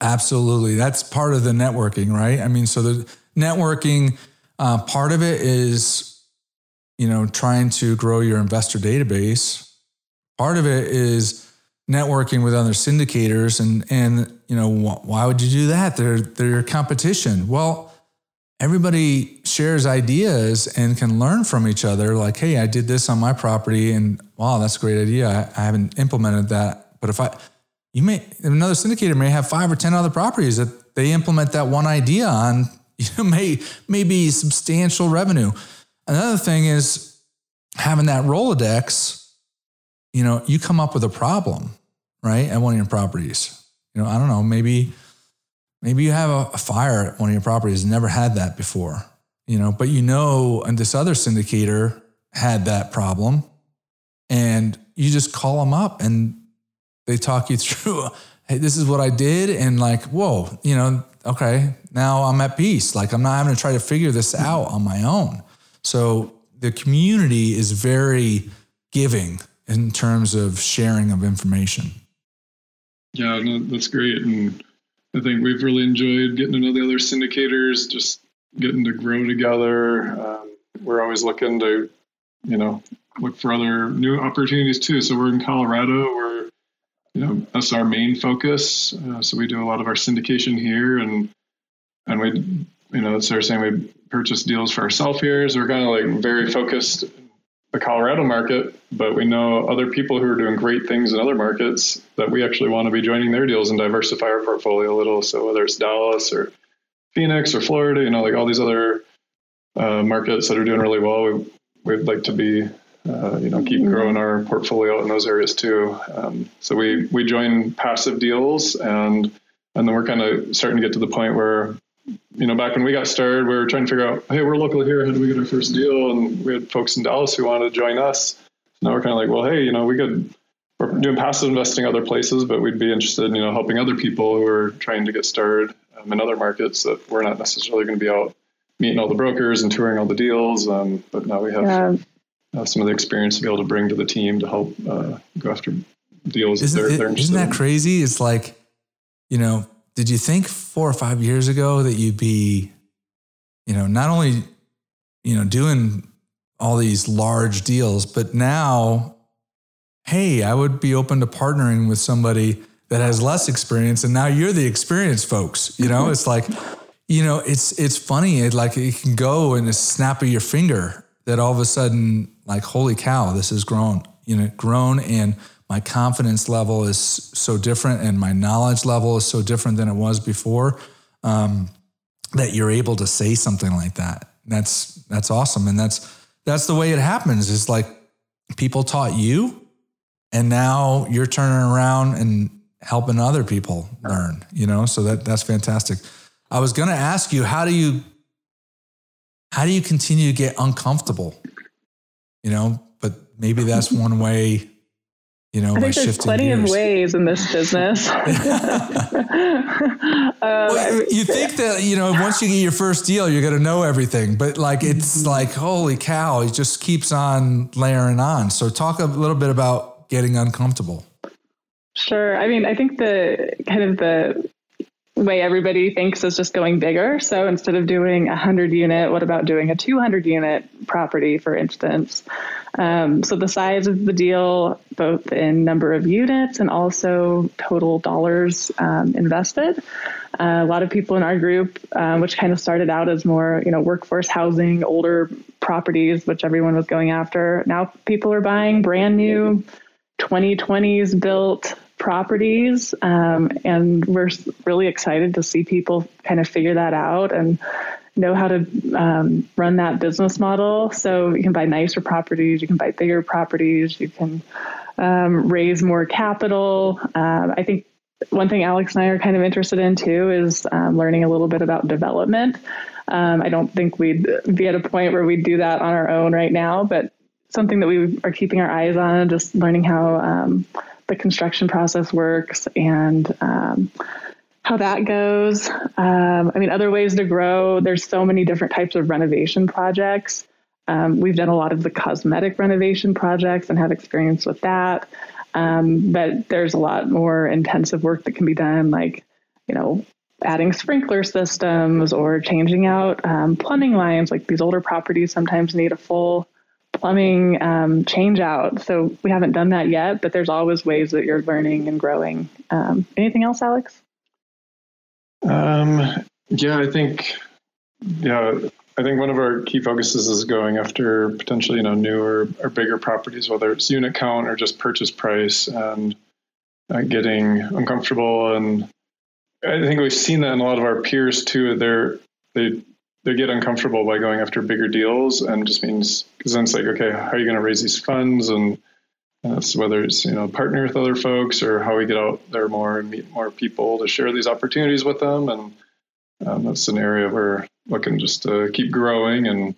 Absolutely. That's part of the networking, right? I mean, so the networking uh, part of it is, you know, trying to grow your investor database. Part of it is networking with other syndicators, and and you know, wh- why would you do that? They're they're your competition. Well, everybody shares ideas and can learn from each other. Like, hey, I did this on my property, and wow, that's a great idea. I, I haven't implemented that, but if I, you may another syndicator may have five or ten other properties that they implement that one idea on. [laughs] You know, may may be substantial revenue. Another thing is having that Rolodex. You know, you come up with a problem, right, at one of your properties. You know, I don't know, maybe Maybe you have a, a fire at one of your properties, never had that before, you know, but you know, and this other syndicator had that problem and you just call them up and they talk you [laughs] through, hey, this is what I did. And like, whoa, you know, okay, now I'm at peace. Like I'm not having to try to figure this mm-hmm. out on my own. So the community is very giving in terms of sharing of information. Yeah, no, that's great. And I think we've really enjoyed getting to know the other syndicators, just getting to grow together. Um, we're always looking to, you know, look for other new opportunities too. So we're in Colorado. We're, you know, that's our main focus. Uh, so we do a lot of our syndication here, and and we, you know, our saying we purchase deals for ourselves here. So we're kind of like very focused the Colorado market, but we know other people who are doing great things in other markets that we actually want to be joining their deals and diversify our portfolio a little. So whether it's Dallas or Phoenix or Florida, you know, like all these other uh, markets that are doing really well, we, we'd like to be, uh, you know, keep growing our portfolio in those areas too. Um, so we we join passive deals and and then we're kind of starting to get to the point where you know, back when we got started, we were trying to figure out, hey, we're local here. How do we get our first deal? And we had folks in Dallas who wanted to join us. Now we're kind of like, well, hey, you know, we could, we're doing passive investing other places, but we'd be interested in, you know, helping other people who are trying to get started um, in other markets that we're not necessarily going to be out meeting all the brokers and touring all the deals. Um, but now we have, yeah. uh, some of the experience to be able to bring to the team to help uh, go after deals. Isn't, they're, they're isn't that crazy? It's like, you know, did you think four or five years ago that you'd be, you know, not only, you know, doing all these large deals, but now, hey, I would be open to partnering with somebody that has less experience, and now you're the experienced folks. You know, mm-hmm. it's like, you know, it's it's funny. It like it can go in a snap of your finger that all of a sudden, like, holy cow, this has grown. You know, grown and my confidence level is so different and my knowledge level is so different than it was before um, that you're able to say something like that. That's that's awesome. And that's that's the way it happens. It's like people taught you and now you're turning around and helping other people learn you know? So that that's fantastic. I was going to ask you how do you how do you continue to get uncomfortable? You know but maybe that's one way you know, I think there's plenty gears. of ways in this business. [laughs] um, well, you think that you know once you get your first deal, you're going to know everything, but like it's mm-hmm. like holy cow, it just keeps on layering on. So talk a little bit about getting uncomfortable. Sure. I mean, I think the kind of the way everybody thinks is just going bigger. So instead of doing a 100 unit, what about doing a 200 unit property, for instance? Um, so the size of the deal, both in number of units and also total dollars um, invested. Uh, a lot of people in our group, um, which kind of started out as more, you know, workforce housing, older properties, which everyone was going after. Now people are buying brand new 2020s built properties. Um, and we're really excited to see people kind of figure that out and know how to um, run that business model. So you can buy nicer properties, you can buy bigger properties, you can um, raise more capital. Um, I think one thing Alex and I are kind of interested in too is um, learning a little bit about development. Um, I don't think we'd be at a point where we'd do that on our own right now, but something that we are keeping our eyes on, just learning how um, the construction process works and um, how that goes. Um, I mean, other ways to grow. There's so many different types of renovation projects. Um, we've done a lot of the cosmetic renovation projects and have experience with that. Um, but there's a lot more intensive work that can be done, like, you know, adding sprinkler systems or changing out um, plumbing lines. Like these older properties sometimes need a full plumbing um, change out. So we haven't done that yet, but there's always ways that you're learning and growing. Um, anything else, Alex? Um, yeah, I think, yeah, I think one of our key focuses is going after potentially, you know, newer or bigger properties, whether it's unit count or just purchase price and uh, getting uncomfortable. And I think we've seen that in a lot of our peers too. They're, they they get uncomfortable by going after bigger deals and just means because then it's like okay how are you going to raise these funds? And uh, so whether it's you know partner with other folks or how we get out there more and meet more people to share these opportunities with them. And um, that's an area where looking just to keep growing and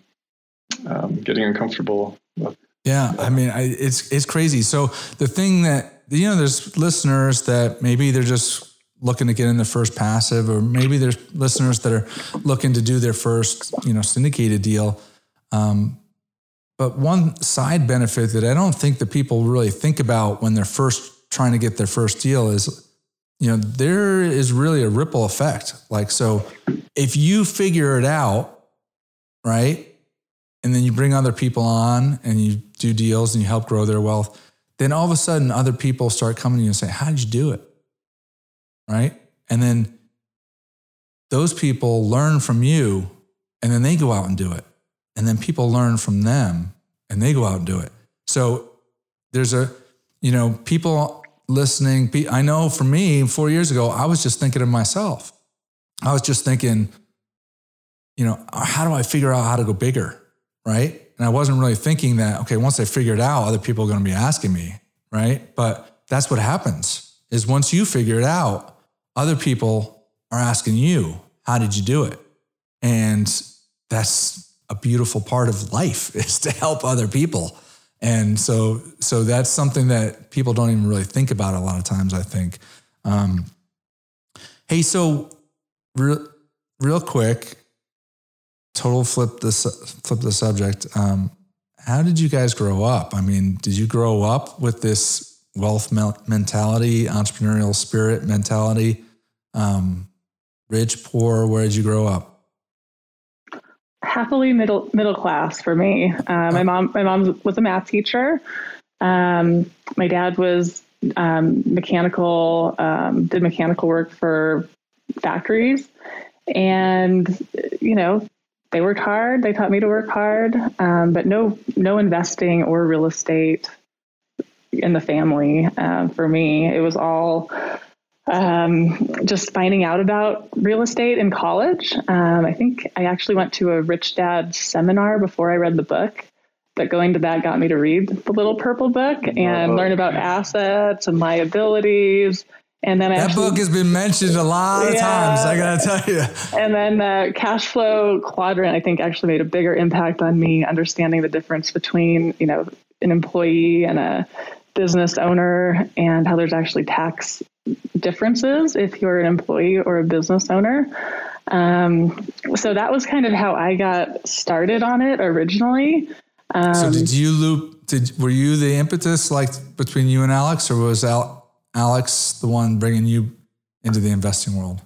um, getting uncomfortable with. yeah i mean I, it's it's crazy. So the thing that you know there's listeners that maybe they're just looking to get in their first passive, or maybe there's listeners that are looking to do their first, you know, syndicated deal. Um, but one side benefit that I don't think that people really think about when they're first trying to get their first deal is, you know, there is really a ripple effect. Like, so if you figure it out, right, and then you bring other people on and you do deals and you help grow their wealth, then all of a sudden other people start coming to you and say, How did you do it? Right? And then those people learn from you and then they go out and do it. And then people learn from them and they go out and do it. So there's a, you know, people listening. I know for me, four years ago, I was just thinking of myself. I was just thinking, you know, how do I figure out how to go bigger? Right. And I wasn't really thinking that, okay, once I figure it out, other people are going to be asking me. Right. But that's what happens is once you figure it out, other people are asking you, how did you do it? And that's a beautiful part of life [laughs] is to help other people. And so, so that's something that people don't even really think about a lot of times, I think. Um, hey, so real, real quick, total flip this, flip the subject. Um, how did you guys grow up? I mean, did you grow up with this wealth mentality, entrepreneurial spirit mentality? Um, rich, poor? Where did you grow up? Happily middle middle class for me. Uh, my mom my mom was a math teacher. Um, my dad was um, mechanical, um, did mechanical work for factories, and you know they worked hard. They taught me to work hard, um, but no no investing or real estate in the family uh, for me. It was all um, just finding out about real estate in college. Um, I think I actually went to a Rich Dad seminar before I read the book. But going to that got me to read the Little Purple Book and oh, learn about assets and liabilities. And then that actually, book has been mentioned a lot of yeah, times. I gotta tell you. [laughs] And then the cash flow quadrant, I think, actually made a bigger impact on me understanding the difference between you know an employee and a business owner, and how there's actually tax differences if you're an employee or a business owner. Um, so that was kind of how I got started on it originally. Um, so did you loop? Did were you the impetus like between you and Alex, or was Al, Alex the one bringing you into the investing world?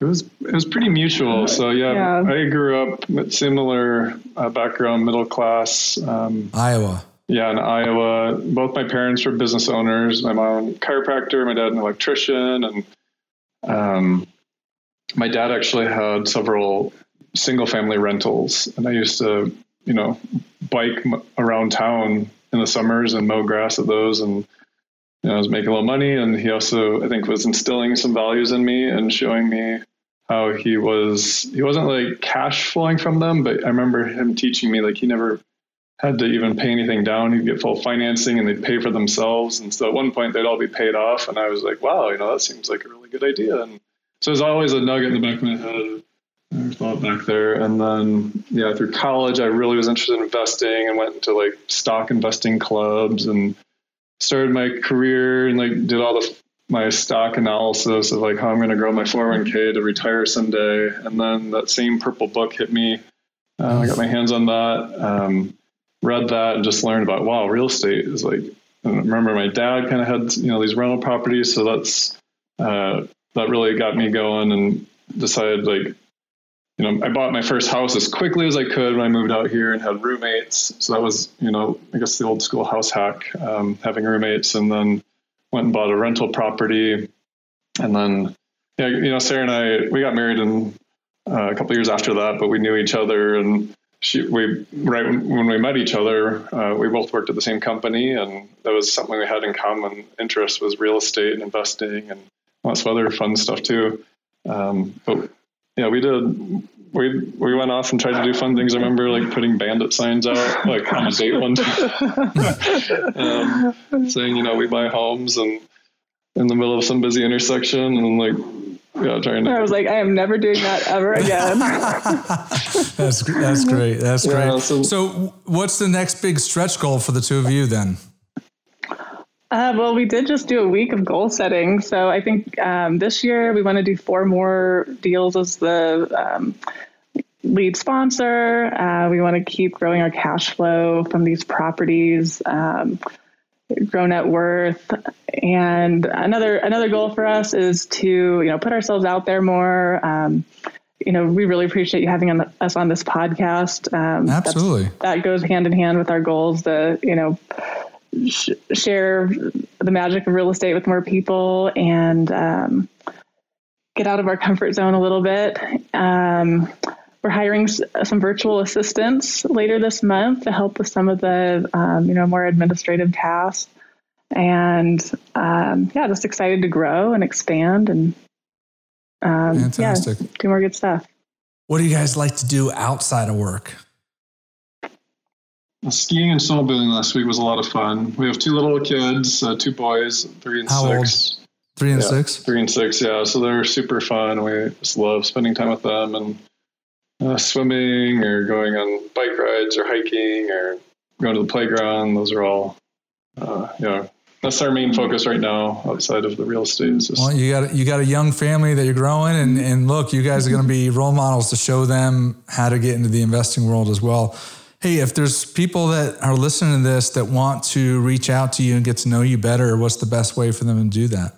It was it was pretty mutual. So yeah, yeah. I grew up with similar uh, background, middle class. Um, Iowa. Yeah, in Iowa. Both my parents were business owners. My mom chiropractor, my dad an electrician, and um, my dad actually had several single family rentals, and I used to, you know, bike around town in the summers and mow grass at those, and you know, I was making a little money. And he also, I think, was instilling some values in me and showing me how he was. He wasn't like cash flowing from them, but I remember him teaching me like he never had to even pay anything down. He'd get full financing and they'd pay for themselves. And so at one point they'd all be paid off. And I was like, wow, you know, that seems like a really good idea. And so there's always a nugget in the back of my head. I thought back there. And then, yeah, through college, I really was interested in investing and went into like stock investing clubs and started my career and like did all the my stock analysis of like how I'm going to grow my 401k to retire someday. And then that same purple book hit me. Uh, I got my hands on that. Um, read that and just learned about wow, real estate is like. I remember my dad kind of had you know these rental properties, so that's uh, that really got me going and decided like you know I bought my first house as quickly as I could when I moved out here and had roommates. So that was you know I guess the old school house hack, um, having roommates, and then went and bought a rental property, and then yeah you know Sarah and I we got married in uh, a couple years after that, but we knew each other and she we right when we met each other, uh, we both worked at the same company, and that was something we had in common interest was real estate and investing and lots of other fun stuff too. Um, but yeah, we did. We we went off and tried to do fun things. I remember like putting bandit signs out like on a date one time, [laughs] um, saying you know we buy homes and in the middle of some busy intersection and like yeah, trying to. I was like, I am never doing that ever again. [laughs] that's that's great. That's yeah, great. So, so, what's the next big stretch goal for the two of you then? Uh, well, we did just do a week of goal setting. So I think um, this year we want to do four more deals as the um, lead sponsor. Uh, we want to keep growing our cash flow from these properties. Um, grow net worth. And another another goal for us is to you know put ourselves out there more. Um, you know, we really appreciate you having on the, us on this podcast. Um, Absolutely, that goes hand in hand with our goals to you know sh- share the magic of real estate with more people and um, get out of our comfort zone a little bit. We're hiring some virtual assistants later this month to help with some of the, um, you know, more administrative tasks. And um, yeah, just excited to grow and expand and um, Fantastic. Yeah, do more good stuff. What do you guys like to do outside of work? Skiing and snowboarding last week was a lot of fun. We have two little kids, uh, two boys, three and How six. Old? Three and yeah, six. Three and six, yeah. So they're super fun. We just love spending time with them and uh, swimming or going on bike rides or hiking or going to the playground. Those are all, uh, you know, that's our main focus right now outside of the real estate. Just, well, you got you got a young family that you're growing, and and look, you guys are going to be role models to show them how to get into the investing world as well. Hey, if there's people that are listening to this that want to reach out to you and get to know you better, what's the best way for them to do that?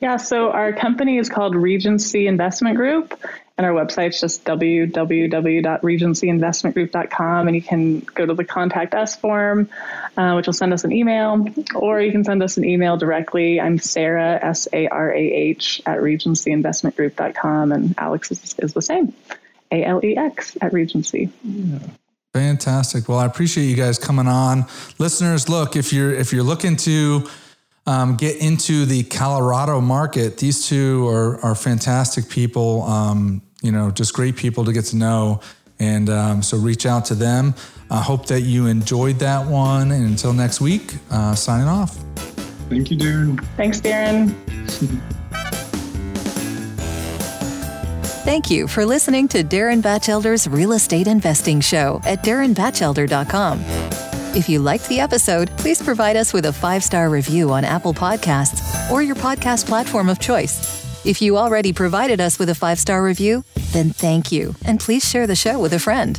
Yeah, so our company is called Regency Investment Group, and our website's just www.regencyinvestmentgroup.com. And you can go to the contact us form, uh, which will send us an email, or you can send us an email directly. I'm Sarah, S A R A H, at regencyinvestmentgroup.com, and Alex is, is the same, A L E X, at Regency. Yeah. Fantastic. Well, I appreciate you guys coming on. Listeners, look, if you're if you're looking to um, get into the Colorado market. These two are, are fantastic people, um, you know, just great people to get to know. And um, so reach out to them. I hope that you enjoyed that one. And until next week, uh, signing off. Thank you, Darren. Thanks, Darren. [laughs] Thank you for listening to Darren Batchelder's Real Estate Investing Show at darrenbatchelder.com. If you liked the episode, please provide us with a five star review on Apple Podcasts or your podcast platform of choice. If you already provided us with a five star review, then thank you, and please share the show with a friend.